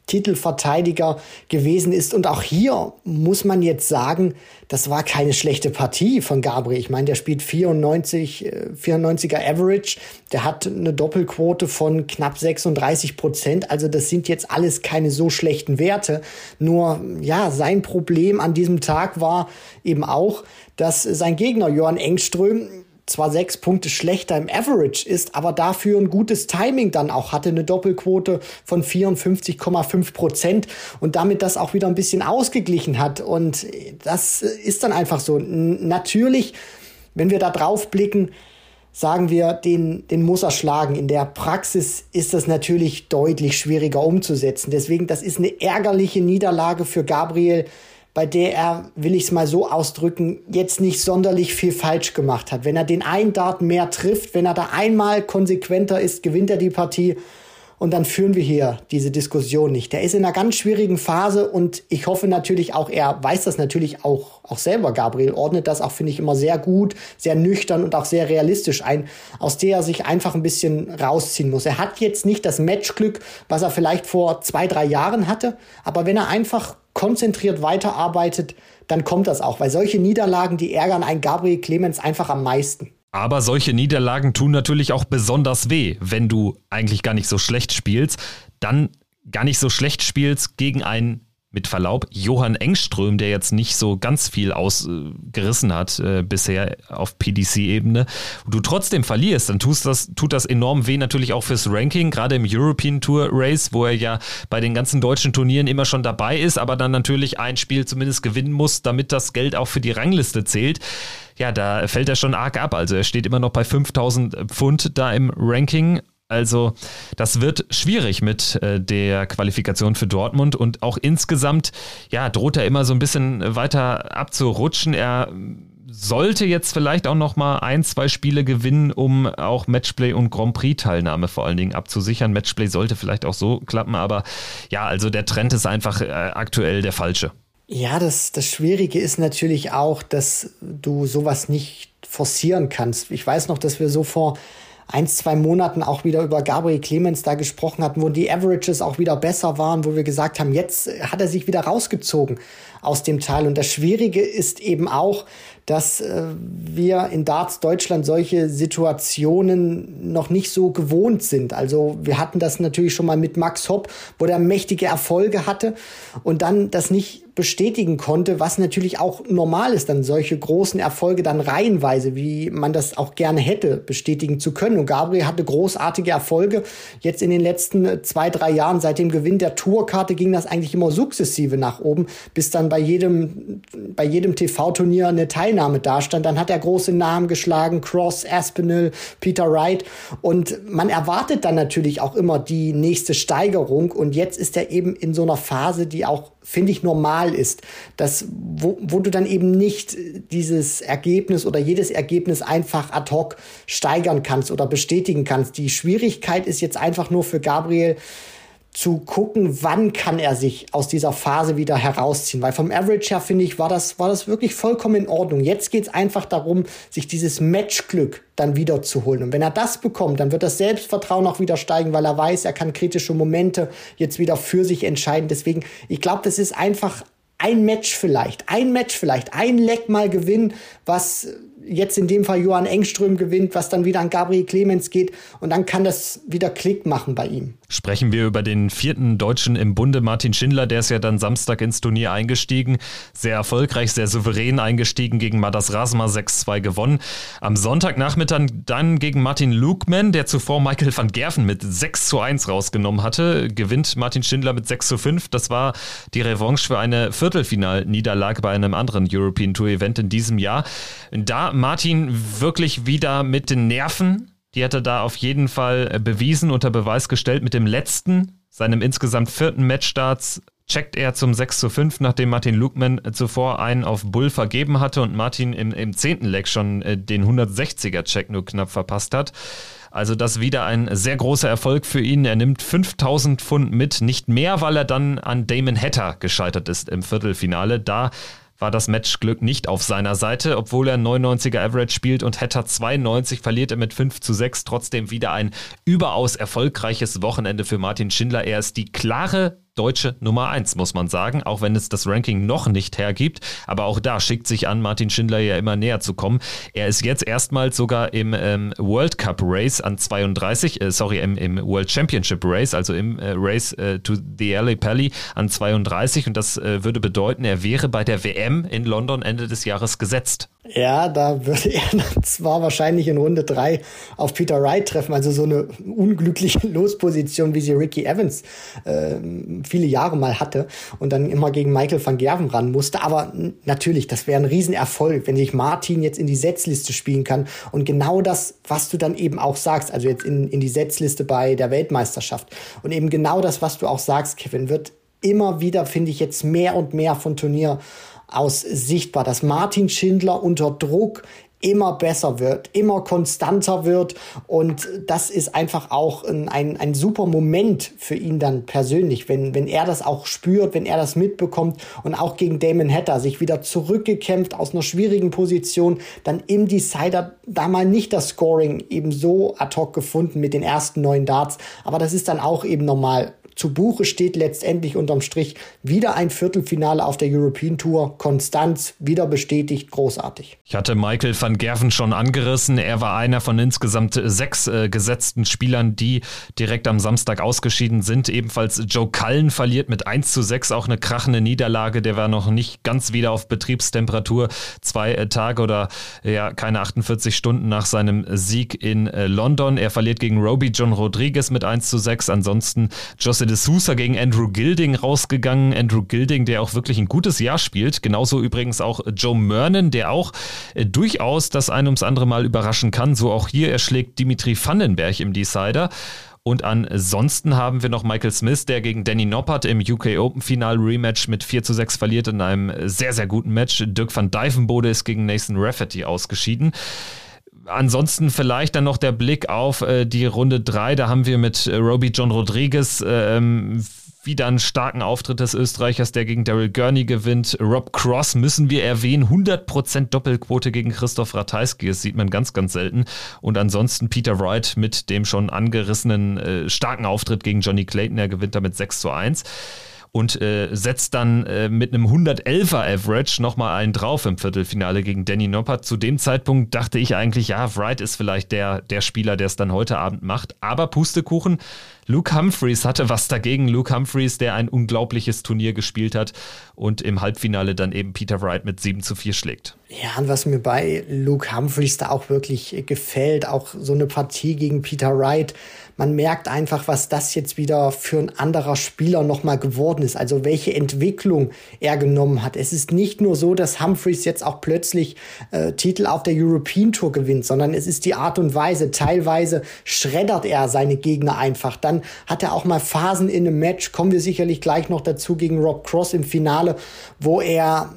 Titelverteidiger gewesen ist. Und auch hier muss man jetzt sagen, das war keine schlechte Partie von Gabriel. Ich meine, der spielt 94, 94er äh, Average. Der hat eine Doppelquote von knapp 36 Prozent. Also das sind jetzt alles keine so schlechten Werte. Nur, ja, sein Problem an diesem Tag war eben auch, dass sein Gegner Johann Engström zwar sechs Punkte schlechter im Average ist, aber dafür ein gutes Timing dann auch hatte, eine Doppelquote von 54,5 Prozent und damit das auch wieder ein bisschen ausgeglichen hat. Und das ist dann einfach so. Natürlich, wenn wir da drauf blicken, sagen wir, den, den muss er schlagen. In der Praxis ist das natürlich deutlich schwieriger umzusetzen. Deswegen, das ist eine ärgerliche Niederlage für Gabriel bei der er, will ich es mal so ausdrücken, jetzt nicht sonderlich viel falsch gemacht hat. Wenn er den einen Dart mehr trifft, wenn er da einmal konsequenter ist, gewinnt er die Partie. Und dann führen wir hier diese Diskussion nicht. Der ist in einer ganz schwierigen Phase und ich hoffe natürlich auch, er weiß das natürlich auch, auch selber. Gabriel ordnet das auch, finde ich, immer sehr gut, sehr nüchtern und auch sehr realistisch ein, aus der er sich einfach ein bisschen rausziehen muss. Er hat jetzt nicht das Matchglück, was er vielleicht vor zwei, drei Jahren hatte, aber wenn er einfach konzentriert weiterarbeitet, dann kommt das auch. Weil solche Niederlagen, die ärgern einen Gabriel Clemens einfach am meisten. Aber solche Niederlagen tun natürlich auch besonders weh, wenn du eigentlich gar nicht so schlecht spielst, dann gar nicht so schlecht spielst gegen einen mit Verlaub, Johann Engström, der jetzt nicht so ganz viel ausgerissen hat äh, bisher auf PDC-Ebene, du trotzdem verlierst, dann tust das, tut das enorm weh natürlich auch fürs Ranking, gerade im European Tour Race, wo er ja bei den ganzen deutschen Turnieren immer schon dabei ist, aber dann natürlich ein Spiel zumindest gewinnen muss, damit das Geld auch für die Rangliste zählt. Ja, da fällt er schon arg ab. Also er steht immer noch bei 5000 Pfund da im Ranking Also das wird schwierig mit äh, der Qualifikation für Dortmund und auch insgesamt, ja, droht er immer so ein bisschen weiter abzurutschen. Er sollte jetzt vielleicht auch noch mal ein, zwei Spiele gewinnen, um auch Matchplay und Grand Prix Teilnahme vor allen Dingen abzusichern. Matchplay sollte vielleicht auch so klappen, aber ja, also der Trend ist einfach äh, aktuell der falsche. Ja, das, das Schwierige ist natürlich auch, dass du sowas nicht forcieren kannst. Ich weiß noch, dass wir so vor ein, zwei Monaten auch wieder über Gabriel Clemens da gesprochen hatten, wo die Averages auch wieder besser waren, wo wir gesagt haben, jetzt hat er sich wieder rausgezogen aus dem Teil. Und das Schwierige ist eben auch, dass äh, wir in Darts Deutschland solche Situationen noch nicht so gewohnt sind. Also wir hatten das natürlich schon mal mit Max Hopp, wo der mächtige Erfolge hatte und dann das nicht bestätigen konnte, was natürlich auch normal ist, dann solche großen Erfolge dann reihenweise, wie man das auch gerne hätte, bestätigen zu können. Und Gabriel hatte großartige Erfolge. Jetzt in den letzten zwei, drei Jahren, seit dem Gewinn der Tourkarte, ging das eigentlich immer sukzessive nach oben, bis dann bei jedem, bei jedem TV-Turnier eine Teilnahme dastand. Dann hat er große Namen geschlagen, Cross, Aspinall, Peter Wright. Und man erwartet dann natürlich auch immer die nächste Steigerung. Und jetzt ist er eben in so einer Phase, die auch finde ich, normal ist, dass, wo, wo du dann eben nicht dieses Ergebnis oder jedes Ergebnis einfach ad hoc steigern kannst oder bestätigen kannst. Die Schwierigkeit ist jetzt einfach nur für Gabriel, zu gucken, wann kann er sich aus dieser Phase wieder herausziehen. Weil vom Average her, finde ich, war das, war das wirklich vollkommen in Ordnung. Jetzt geht es einfach darum, sich dieses Matchglück dann wieder zu holen. Und wenn er das bekommt, dann wird das Selbstvertrauen auch wieder steigen, weil er weiß, er kann kritische Momente jetzt wieder für sich entscheiden. Deswegen, ich glaube, das ist einfach ein Match vielleicht, ein Match vielleicht, ein Leck mal gewinnen, was jetzt in dem Fall Johann Engström gewinnt, was dann wieder an Gabriel Clemens geht und dann kann das wieder Klick machen bei ihm. Sprechen wir über den vierten Deutschen im Bunde, Martin Schindler, der ist ja dann Samstag ins Turnier eingestiegen, sehr erfolgreich, sehr souverän eingestiegen, gegen Madas Rasma 6-2 gewonnen. Am Sonntagnachmittag dann gegen Martin Lukman, der zuvor Michael van Gerven mit 6 zu 1 rausgenommen hatte, gewinnt Martin Schindler mit 6 zu 5. Das war die Revanche für eine Viertelfinalniederlage bei einem anderen European Tour Event in diesem Jahr. Da Martin wirklich wieder mit den Nerven die hat er da auf jeden Fall äh, bewiesen, unter Beweis gestellt. Mit dem letzten, seinem insgesamt vierten Matchstarts, checkt er zum 6 zu 5, nachdem Martin Lukman äh, zuvor einen auf Bull vergeben hatte und Martin im, im zehnten Leg schon äh, den 160er-Check nur knapp verpasst hat. Also das wieder ein sehr großer Erfolg für ihn. Er nimmt 5000 Pfund mit, nicht mehr, weil er dann an Damon Hatter gescheitert ist im Viertelfinale. Da war das Matchglück nicht auf seiner Seite, obwohl er 99er Average spielt und Hatter 92 verliert er mit 5 zu 6. Trotzdem wieder ein überaus erfolgreiches Wochenende für Martin Schindler. Er ist die klare deutsche Nummer 1, muss man sagen, auch wenn es das Ranking noch nicht hergibt. Aber auch da schickt sich an, Martin Schindler ja immer näher zu kommen. Er ist jetzt erstmals sogar im ähm, World Cup Race an 32, äh, sorry, im, im, World Championship Race, also im äh, Race äh, to the LA Pally an 32. Und das äh, würde bedeuten, er wäre bei der WM in London Ende des Jahres gesetzt. Ja, da würde er zwar wahrscheinlich in Runde 3 auf Peter Wright treffen, also so eine unglückliche Losposition, wie sie Ricky Evans äh, viele Jahre mal hatte und dann immer gegen Michael van Gerven ran musste. Aber natürlich, das wäre ein Riesenerfolg, wenn sich Martin jetzt in die Setzliste spielen kann. Und genau das, was du dann eben auch sagst, also jetzt in, in die Setzliste bei der Weltmeisterschaft. Und eben genau das, was du auch sagst, Kevin, wird immer wieder, finde ich, jetzt mehr und mehr von Turnier aus sichtbar, dass Martin Schindler unter Druck immer besser wird, immer konstanter wird. Und das ist einfach auch ein, ein, ein, super Moment für ihn dann persönlich, wenn, wenn er das auch spürt, wenn er das mitbekommt und auch gegen Damon Hatter sich wieder zurückgekämpft aus einer schwierigen Position, dann im Decider da mal nicht das Scoring eben so ad hoc gefunden mit den ersten neun Darts, aber das ist dann auch eben normal zu Buche steht letztendlich unterm Strich wieder ein Viertelfinale auf der European Tour. Konstanz wieder bestätigt, großartig. Ich hatte Michael van Gerven schon angerissen. Er war einer von insgesamt sechs äh, gesetzten Spielern, die direkt am Samstag ausgeschieden sind. Ebenfalls Joe Cullen verliert mit 1 zu 6 auch eine krachende Niederlage. Der war noch nicht ganz wieder auf Betriebstemperatur. Zwei äh, Tage oder ja, keine 48 Stunden nach seinem Sieg in äh, London. Er verliert gegen Roby John Rodriguez mit 1 zu 6. Ansonsten Jocelyn de Sousa gegen Andrew Gilding rausgegangen. Andrew Gilding, der auch wirklich ein gutes Jahr spielt. Genauso übrigens auch Joe Mernon, der auch äh, durchaus das ein ums andere Mal überraschen kann. So auch hier, er schlägt Dimitri Vandenberg im Decider. Und ansonsten haben wir noch Michael Smith, der gegen Danny Noppert im UK Open Final Rematch mit 4 zu 6 verliert in einem sehr, sehr guten Match. Dirk van Dijvenbode ist gegen Nathan Rafferty ausgeschieden. Ansonsten vielleicht dann noch der Blick auf äh, die Runde 3. Da haben wir mit äh, Roby John Rodriguez äh, wieder einen starken Auftritt des Österreichers, der gegen Daryl Gurney gewinnt. Rob Cross müssen wir erwähnen. 100% Doppelquote gegen Christoph Ratajski. Das sieht man ganz, ganz selten. Und ansonsten Peter Wright mit dem schon angerissenen äh, starken Auftritt gegen Johnny Clayton. Er gewinnt damit 6 zu 1 und äh, setzt dann äh, mit einem 111er Average nochmal einen drauf im Viertelfinale gegen Danny Noppert. Zu dem Zeitpunkt dachte ich eigentlich, ja, Wright ist vielleicht der, der Spieler, der es dann heute Abend macht. Aber Pustekuchen, Luke Humphreys hatte was dagegen. Luke Humphreys, der ein unglaubliches Turnier gespielt hat und im Halbfinale dann eben Peter Wright mit 7 zu 4 schlägt. Ja, und was mir bei Luke Humphreys da auch wirklich gefällt, auch so eine Partie gegen Peter Wright, man merkt einfach, was das jetzt wieder für ein anderer Spieler nochmal geworden ist. Also welche Entwicklung er genommen hat. Es ist nicht nur so, dass Humphreys jetzt auch plötzlich äh, Titel auf der European Tour gewinnt, sondern es ist die Art und Weise. Teilweise schreddert er seine Gegner einfach. Dann hat er auch mal Phasen in einem Match, kommen wir sicherlich gleich noch dazu gegen Rob Cross im Finale, wo er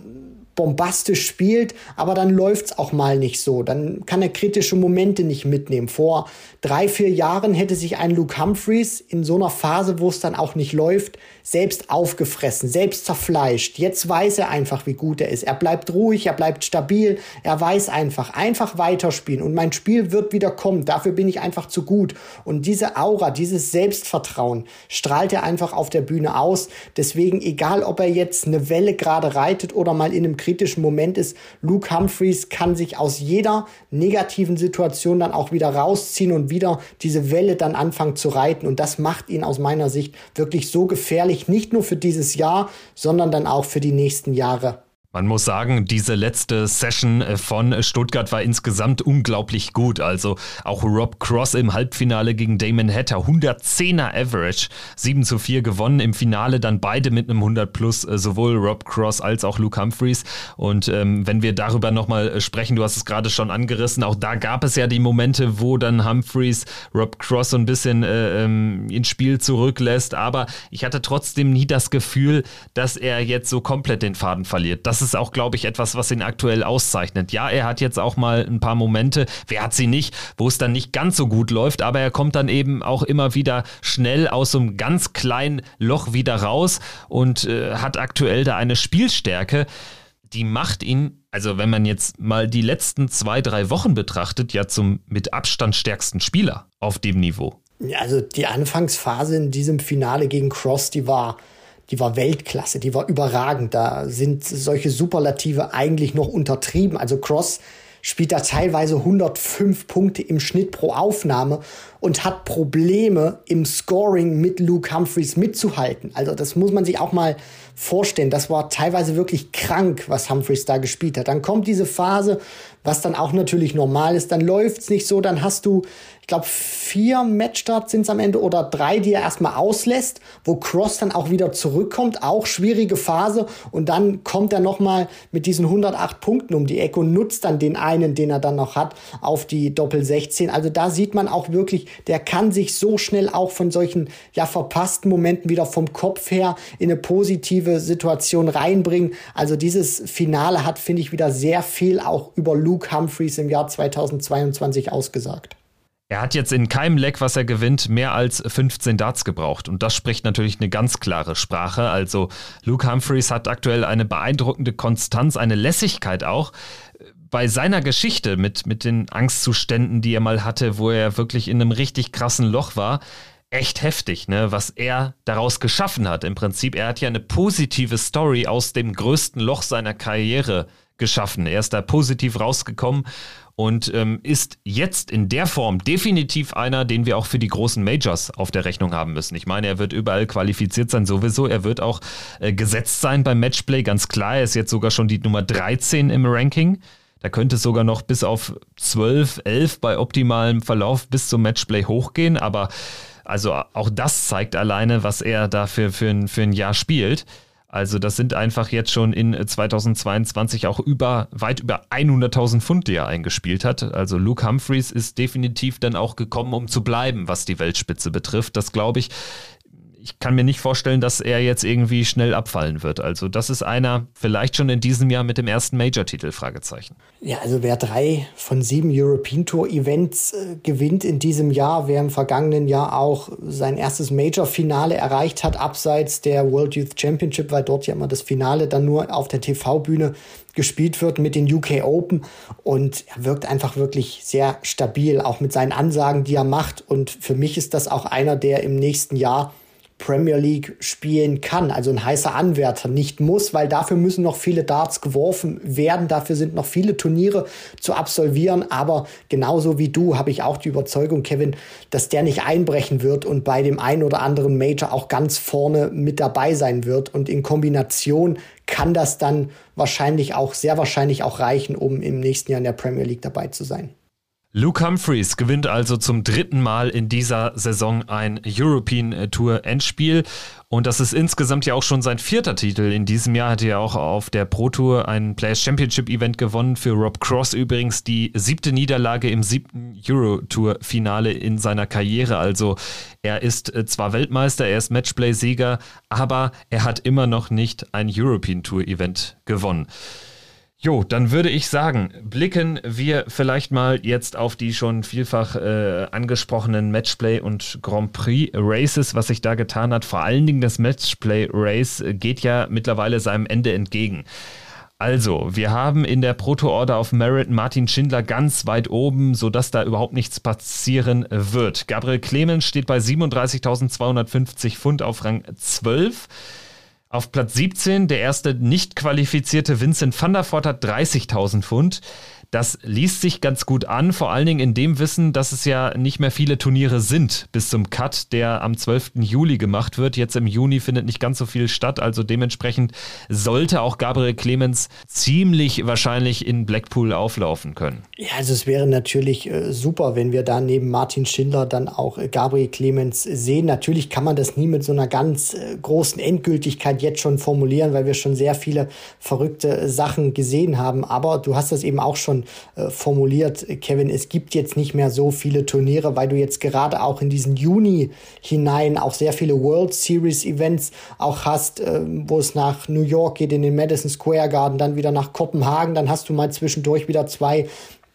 bombastisch spielt, aber dann läuft's auch mal nicht so. Dann kann er kritische Momente nicht mitnehmen. Vor drei, vier Jahren hätte sich ein Luke Humphreys in so einer Phase, wo es dann auch nicht läuft, selbst aufgefressen, selbst zerfleischt. Jetzt weiß er einfach, wie gut er ist. Er bleibt ruhig, er bleibt stabil, er weiß einfach, einfach weiterspielen und mein Spiel wird wieder kommen. Dafür bin ich einfach zu gut. Und diese Aura, dieses Selbstvertrauen strahlt er einfach auf der Bühne aus. Deswegen, egal ob er jetzt eine Welle gerade reitet oder mal in einem Krieg kritischen Moment ist, Luke Humphreys kann sich aus jeder negativen Situation dann auch wieder rausziehen und wieder diese Welle dann anfangen zu reiten. Und das macht ihn aus meiner Sicht wirklich so gefährlich, nicht nur für dieses Jahr, sondern dann auch für die nächsten Jahre. Man muss sagen, diese letzte Session äh, von Stuttgart war insgesamt unglaublich gut. Also auch Rob Cross im Halbfinale gegen Damon Hatter, 110er Average, 7 zu 4 gewonnen. Im Finale dann beide mit einem 100 plus, äh, sowohl Rob Cross als auch Luke Humphreys. Und ähm, wenn wir darüber nochmal äh, sprechen, du hast es gerade schon angerissen, auch da gab es ja die Momente, wo dann Humphreys Rob Cross so ein bisschen äh, ähm, ins Spiel zurücklässt. Aber ich hatte trotzdem nie das Gefühl, dass er jetzt so komplett den Faden verliert. Das das ist auch, glaube ich, etwas, was ihn aktuell auszeichnet. Ja, er hat jetzt auch mal ein paar Momente, wer hat sie nicht, wo es dann nicht ganz so gut läuft, aber er kommt dann eben auch immer wieder schnell aus so einem ganz kleinen Loch wieder raus und äh, hat aktuell da eine Spielstärke, die macht ihn, also wenn man jetzt mal die letzten zwei, drei Wochen betrachtet, ja zum mit Abstand stärksten Spieler auf dem Niveau. Also die Anfangsphase in diesem Finale gegen Cross, die war die war Weltklasse, die war überragend. Da sind solche Superlative eigentlich noch untertrieben. Also Cross spielt da teilweise 105 Punkte im Schnitt pro Aufnahme und hat Probleme im Scoring mit Luke Humphreys mitzuhalten. Also das muss man sich auch mal vorstellen. Das war teilweise wirklich krank, was Humphreys da gespielt hat. Dann kommt diese Phase, was dann auch natürlich normal ist. Dann läuft's nicht so. Dann hast du, glaube, vier Matchstarts sind es am Ende oder drei, die er erstmal auslässt, wo Cross dann auch wieder zurückkommt. Auch schwierige Phase. Und dann kommt er nochmal mit diesen 108 Punkten um die Ecke und nutzt dann den einen, den er dann noch hat, auf die Doppel 16. Also da sieht man auch wirklich, der kann sich so schnell auch von solchen ja verpassten Momenten wieder vom Kopf her in eine positive Situation reinbringen. Also dieses Finale hat, finde ich, wieder sehr viel auch über Luke Humphreys im Jahr 2022 ausgesagt. Er hat jetzt in keinem Leck, was er gewinnt, mehr als 15 Darts gebraucht. Und das spricht natürlich eine ganz klare Sprache. Also Luke Humphreys hat aktuell eine beeindruckende Konstanz, eine Lässigkeit auch. Bei seiner Geschichte mit, mit den Angstzuständen, die er mal hatte, wo er wirklich in einem richtig krassen Loch war, echt heftig, ne, was er daraus geschaffen hat. Im Prinzip, er hat ja eine positive Story aus dem größten Loch seiner Karriere geschaffen. Er ist da positiv rausgekommen und ähm, ist jetzt in der Form definitiv einer, den wir auch für die großen Majors auf der Rechnung haben müssen. Ich meine, er wird überall qualifiziert sein, sowieso. Er wird auch äh, gesetzt sein beim Matchplay, ganz klar. Er ist jetzt sogar schon die Nummer 13 im Ranking. Da könnte es sogar noch bis auf 12, 11 bei optimalem Verlauf bis zum Matchplay hochgehen, aber Also auch das zeigt alleine, was er da für, ein, für ein Jahr spielt. Also das sind einfach jetzt schon in 2022 auch über weit über 100.000 Pfund, die er eingespielt hat. Also Luke Humphreys ist definitiv dann auch gekommen, um zu bleiben, was die Weltspitze betrifft. Das glaube ich, ich kann mir nicht vorstellen, dass er jetzt irgendwie schnell abfallen wird. Also das ist einer vielleicht schon in diesem Jahr mit dem ersten Major-Titel, Fragezeichen. Ja, also wer drei von sieben European Tour Events äh, gewinnt in diesem Jahr, wer im vergangenen Jahr auch sein erstes Major-Finale erreicht hat, abseits der World Youth Championship, weil dort ja immer das Finale dann nur auf der TV-Bühne gespielt wird mit den UK Open und er wirkt einfach wirklich sehr stabil, auch mit seinen Ansagen, die er macht. Und für mich ist das auch einer, der im nächsten Jahr Premier League spielen kann, also ein heißer Anwärter nicht muss, weil dafür müssen noch viele Darts geworfen werden, dafür sind noch viele Turniere zu absolvieren, aber genauso wie du habe ich auch die Überzeugung, Kevin, dass der nicht einbrechen wird und bei dem einen oder anderen Major auch ganz vorne mit dabei sein wird und in Kombination kann das dann wahrscheinlich auch, sehr wahrscheinlich auch reichen, um im nächsten Jahr in der Premier League dabei zu sein. Luke Humphreys gewinnt also zum dritten Mal in dieser Saison ein European Tour Endspiel. Und das ist insgesamt ja auch schon sein vierter Titel. In diesem Jahr hat er auch auf der Pro Tour ein Players Championship Event gewonnen. Für Rob Cross übrigens die siebte Niederlage im siebten Euro Tour Finale in seiner Karriere. Also er ist äh, zwar Weltmeister, er ist Matchplay-Sieger, aber er hat immer noch nicht ein European Tour Event gewonnen. Jo, dann würde ich sagen, blicken wir vielleicht mal jetzt auf die schon vielfach äh, angesprochenen Matchplay und Grand Prix Races, was sich da getan hat. Vor allen Dingen das Matchplay Race geht ja mittlerweile seinem Ende entgegen. Also, wir haben in der Proto-Order of Merit Martin Schindler ganz weit oben, sodass da überhaupt nichts passieren wird. Gabriel Clemens steht bei 37.250 Pfund auf Rang 12. Auf Platz 17 der erste nicht qualifizierte Vincent van der Voort hat 30.000 Pfund. Das liest sich ganz gut an, vor allen Dingen in dem Wissen, dass es ja nicht mehr viele Turniere sind bis zum Cut, der am 12. Juli gemacht wird. Jetzt im Juni findet nicht ganz so viel statt, also dementsprechend sollte auch Gabriel Clemens ziemlich wahrscheinlich in Blackpool auflaufen können. Ja, also es wäre natürlich äh, super, wenn wir da neben Martin Schindler dann auch äh, Gabriel Clemens sehen. Natürlich kann man das nie mit so einer ganz äh, großen Endgültigkeit jetzt schon formulieren, weil wir schon sehr viele verrückte Sachen gesehen haben. Aber du hast das eben auch schon äh, formuliert, Kevin, es gibt jetzt nicht mehr so viele Turniere, weil du jetzt gerade auch in diesen Juni hinein auch sehr viele World Series Events auch hast, äh, wo es nach New York geht, in den Madison Square Garden, dann wieder nach Kopenhagen, dann hast du mal zwischendurch wieder zwei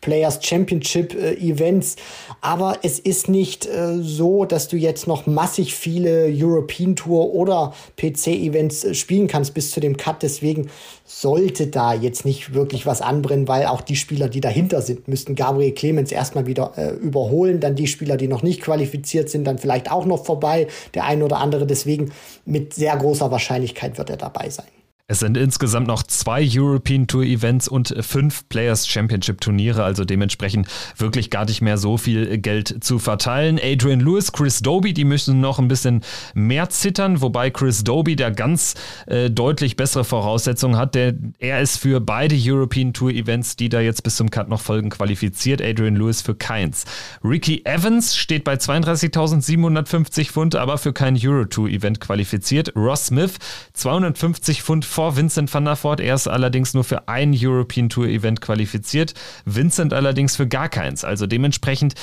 Players Championship äh, Events. Aber es ist nicht äh, so, dass du jetzt noch massig viele European Tour oder PC Events äh, spielen kannst bis zu dem Cut. Deswegen sollte da jetzt nicht wirklich was anbrennen, weil auch die Spieler, die dahinter sind, müssten Gabriel Clemens erstmal wieder äh, überholen. Dann die Spieler, die noch nicht qualifiziert sind, dann vielleicht auch noch vorbei. Der eine oder andere. Deswegen mit sehr großer Wahrscheinlichkeit wird er dabei sein. Es sind insgesamt noch zwei European Tour Events und fünf Players Championship Turniere, also dementsprechend wirklich gar nicht mehr so viel Geld zu verteilen. Adrian Lewis, Chris Doby, die müssen noch ein bisschen mehr zittern, wobei Chris Doby da ganz äh, deutlich bessere Voraussetzungen hat. Der, er ist für beide European Tour Events, die da jetzt bis zum Cut noch folgen, qualifiziert. Adrian Lewis für keins. Ricky Evans steht bei 32.750 Pfund, aber für kein Euro Tour Event qualifiziert. Ross Smith 250 Pfund vor Vincent van der Voort. Er ist allerdings nur für ein European Tour Event qualifiziert. Vincent allerdings für gar keins. Also dementsprechend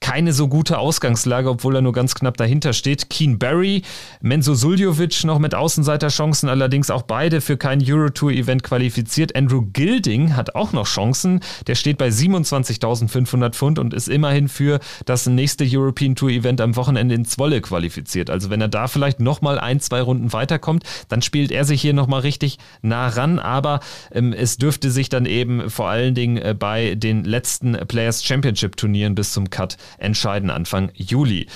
keine so gute Ausgangslage, obwohl er nur ganz knapp dahinter steht. Keen Barry, Menzo Suljovic noch mit Außenseiterchancen, allerdings auch beide für kein Eurotour-Event qualifiziert. Andrew Gilding hat auch noch Chancen. Der steht bei 27.500 Pfund und ist immerhin für das nächste European Tour-Event am Wochenende in Zwolle qualifiziert. Also wenn er da vielleicht nochmal ein, zwei Runden weiterkommt, dann spielt er sich hier nochmal richtig nah ran. Aber ähm, es dürfte sich dann eben vor allen Dingen äh, bei den letzten Players Championship Turnieren bis zum Cut entscheiden Anfang Juli.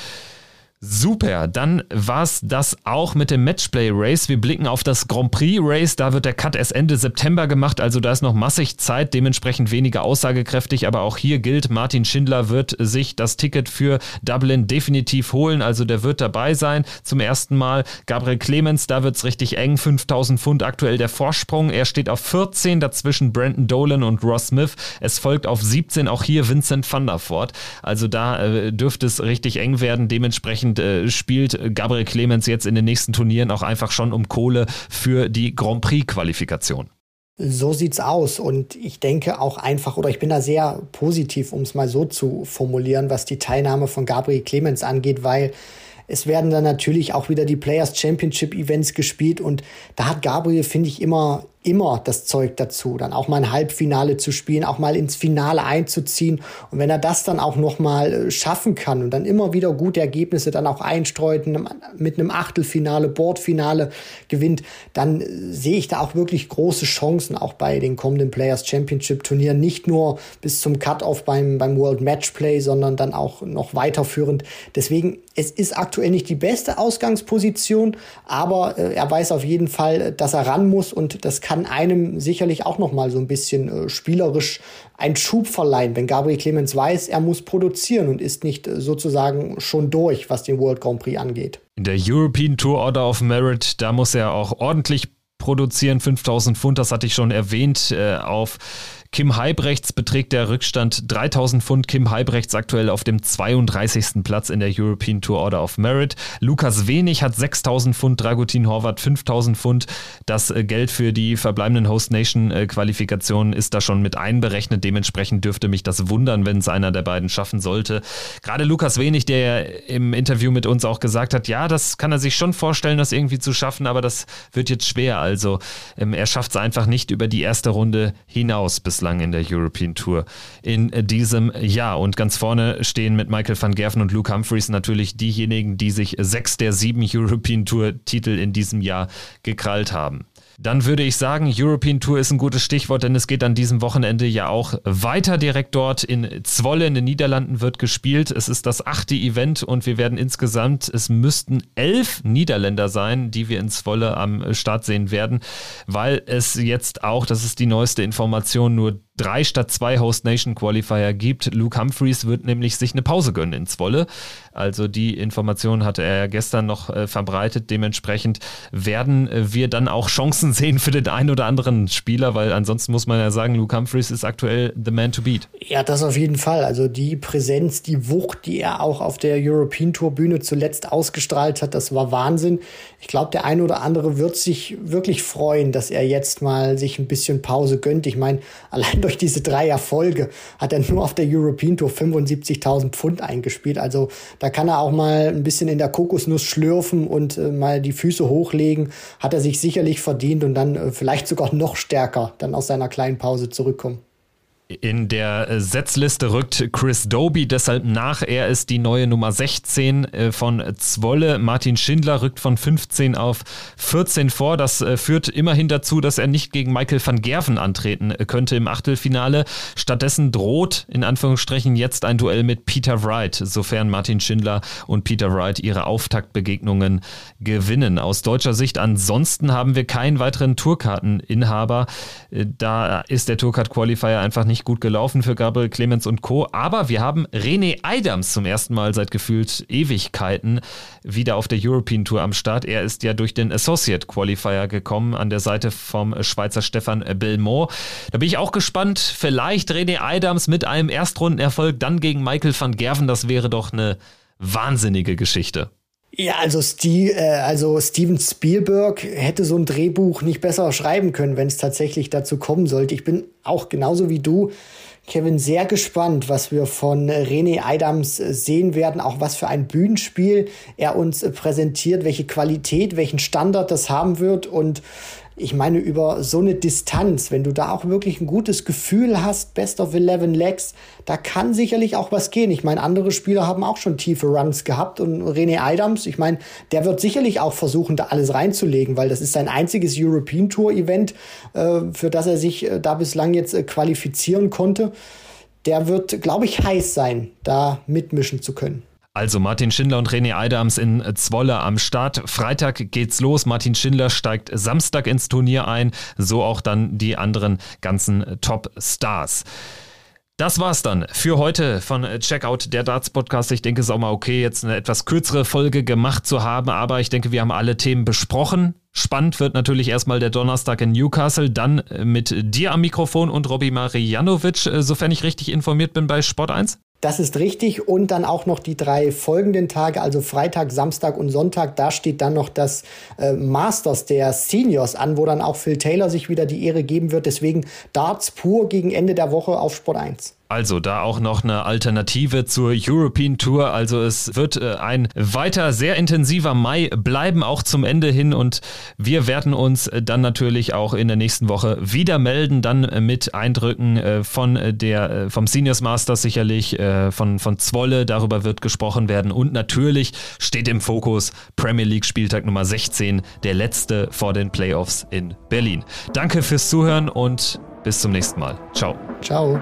Super, dann war es das auch mit dem Matchplay Race. Wir blicken auf das Grand Prix Race. Da wird der Cut erst Ende September gemacht, also da ist noch massig Zeit, dementsprechend weniger aussagekräftig. Aber auch hier gilt, Martin Schindler wird sich das Ticket für Dublin definitiv holen. Also der wird dabei sein zum ersten Mal. Gabriel Clemens, da wird es richtig eng. 5000 Pfund aktuell der Vorsprung. Er steht auf 14, dazwischen Brandon Dolan und Ross Smith. Es folgt auf 17 auch hier Vincent van der Voort. Also da äh, dürfte es richtig eng werden. Dementsprechend dementsprechend äh, spielt Gabriel Clemens jetzt in den nächsten Turnieren auch einfach schon um Kohle für die Grand Prix-Qualifikation. So sieht's aus. Und ich denke auch einfach, oder ich bin da sehr positiv, um es mal so zu formulieren, was die Teilnahme von Gabriel Clemens angeht, weil es werden dann natürlich auch wieder die Players Championship Events gespielt und da hat Gabriel, finde ich, immer immer das Zeug dazu, dann auch mal ein Halbfinale zu spielen, auch mal ins Finale einzuziehen. Und wenn er das dann auch noch mal äh, schaffen kann und dann immer wieder gute Ergebnisse dann auch einstreut, mit einem Achtelfinale, Boardfinale gewinnt, dann äh, sehe ich da auch wirklich große Chancen auch bei den kommenden Players Championship Turnieren. Nicht nur bis zum Cut-Off beim, beim World Matchplay, sondern dann auch noch weiterführend. Deswegen, es ist aktuell nicht die beste Ausgangsposition, aber äh, er weiß auf jeden Fall, dass er ran muss und das kann kann einem sicherlich auch noch mal so ein bisschen äh, spielerisch einen Schub verleihen, wenn Gabriel Clemens weiß, er muss produzieren und ist nicht äh, sozusagen schon durch, was den World Grand Prix angeht. In der European Tour Order of Merit, da muss er auch ordentlich produzieren. 5000 Pfund, das hatte ich schon erwähnt, äh, auf Kim Heibrechts beträgt der Rückstand 3000 Pfund. Kim Heibrechts aktuell auf dem 32. Platz in der European Tour Order of Merit. Lukas Wenig hat 6000 Pfund, Dragutin Horvath 5000 Pfund. Das äh, Geld für die verbleibenden Host Nation äh, Qualifikationen ist da schon mit einberechnet. Dementsprechend dürfte mich das wundern, wenn es einer der beiden schaffen sollte. Gerade Lukas Wenig, der im Interview mit uns auch gesagt hat, ja, das kann er sich schon vorstellen, das irgendwie zu schaffen, aber das wird jetzt schwer. Also ähm, er schafft es einfach nicht über die erste Runde hinaus bis bislang in der European Tour in diesem Jahr. Und ganz vorne stehen mit Michael van Gerven und Luke Humphreys natürlich diejenigen, die sich sechs der sieben European Tour-Titel in diesem Jahr gekrallt haben. Dann würde ich sagen, European Tour ist ein gutes Stichwort, denn es geht an diesem Wochenende ja auch weiter direkt dort in Zwolle in den Niederlanden wird gespielt. Es ist das achte Event und wir werden insgesamt, es müssten elf Niederländer sein, die wir in Zwolle am Start sehen werden, weil es jetzt auch, das ist die neueste Information, nur drei statt zwei Host Nation Qualifier gibt. Luke Humphreys wird nämlich sich eine Pause gönnen in Zwolle. Also die Information hatte er gestern noch äh, verbreitet. Dementsprechend werden äh, wir dann auch Chancen sehen für den einen oder anderen Spieler, weil ansonsten muss man ja sagen, Luke Humphreys ist aktuell the man to beat. Ja, das auf jeden Fall. Also die Präsenz, die Wucht, die er auch auf der European Tour Bühne zuletzt ausgestrahlt hat, das war Wahnsinn. Ich glaube, der eine oder andere wird sich wirklich freuen, dass er jetzt mal sich ein bisschen Pause gönnt. Ich meine, allein durch diese drei Erfolge hat er nur auf der European Tour 75.000 Pfund eingespielt. Also da kann er auch mal ein bisschen in der Kokosnuss schlürfen und äh, mal die Füße hochlegen. Hat er sich sicherlich verdient und dann äh, vielleicht sogar noch stärker dann aus seiner kleinen Pause zurückkommen. In der äh, Setzliste rückt Chris Doby deshalb nach. Er ist die neue Nummer 16 äh, von Zwolle. Martin Schindler rückt von 15 auf 14 vor. Das äh, führt immerhin dazu, dass er nicht gegen Michael van Gerven antreten könnte im Achtelfinale. Stattdessen droht in Anführungsstrichen jetzt ein Duell mit Peter Wright, sofern Martin Schindler und Peter Wright ihre Auftaktbegegnungen gewinnen. Aus deutscher Sicht ansonsten haben wir keinen weiteren Tourkarteninhaber. Da ist der Tourcard Qualifier einfach nicht nicht gut gelaufen für Gabriel Clemens und Co. Aber wir haben René Adams zum ersten Mal seit gefühlt Ewigkeiten wieder auf der European Tour am Start. Er ist ja durch den Associate Qualifier gekommen an der Seite vom Schweizer Stefan Belmont. Da bin ich auch gespannt. Vielleicht René Adams mit einem Erstrundenerfolg dann gegen Michael van Gerven. Das wäre doch eine wahnsinnige Geschichte. Ja, also, Steve, äh, also Steven Spielberg hätte so ein Drehbuch nicht besser schreiben können, wenn es tatsächlich dazu kommen sollte. Ich bin auch genauso wie du, Kevin, sehr gespannt, was wir von René Adams sehen werden, auch was für ein Bühnenspiel er uns präsentiert, welche Qualität, welchen Standard das haben wird und ich meine, über so eine Distanz, wenn du da auch wirklich ein gutes Gefühl hast, Best of 11 Legs, da kann sicherlich auch was gehen. Ich meine, andere Spieler haben auch schon tiefe Runs gehabt und René Adams, ich meine, der wird sicherlich auch versuchen, da alles reinzulegen, weil das ist sein einziges European Tour Event, äh, für das er sich äh, da bislang jetzt äh, qualifizieren konnte. Der wird, glaube ich, heiß sein, da mitmischen zu können. Also Martin Schindler und René Adams in Zwolle am Start. Freitag geht's los. Martin Schindler steigt Samstag ins Turnier ein. So auch dann die anderen ganzen Top-Stars. Das war's dann für heute von Checkout der Darts Podcast. Ich denke, es ist auch mal okay, jetzt eine etwas kürzere Folge gemacht zu haben, aber ich denke, wir haben alle Themen besprochen. Spannend wird natürlich erstmal der Donnerstag in Newcastle, dann mit dir am Mikrofon und Robbie Marianovic, sofern ich richtig informiert bin bei Sport 1. Das ist richtig. Und dann auch noch die drei folgenden Tage, also Freitag, Samstag und Sonntag. Da steht dann noch das äh, Masters der Seniors an, wo dann auch Phil Taylor sich wieder die Ehre geben wird. Deswegen Darts pur gegen Ende der Woche auf Sport 1. Also da auch noch eine Alternative zur European Tour. Also es wird äh, ein weiter sehr intensiver Mai bleiben, auch zum Ende hin. Und wir werden uns dann natürlich auch in der nächsten Woche wieder melden, dann mit Eindrücken äh, von der, äh, vom Seniors Masters sicherlich, von, von Zwolle. Darüber wird gesprochen werden. Und natürlich steht im Fokus Premier League Spieltag Nummer 16, der letzte vor den Playoffs in Berlin. Danke fürs Zuhören und bis zum nächsten Mal. Ciao. Ciao.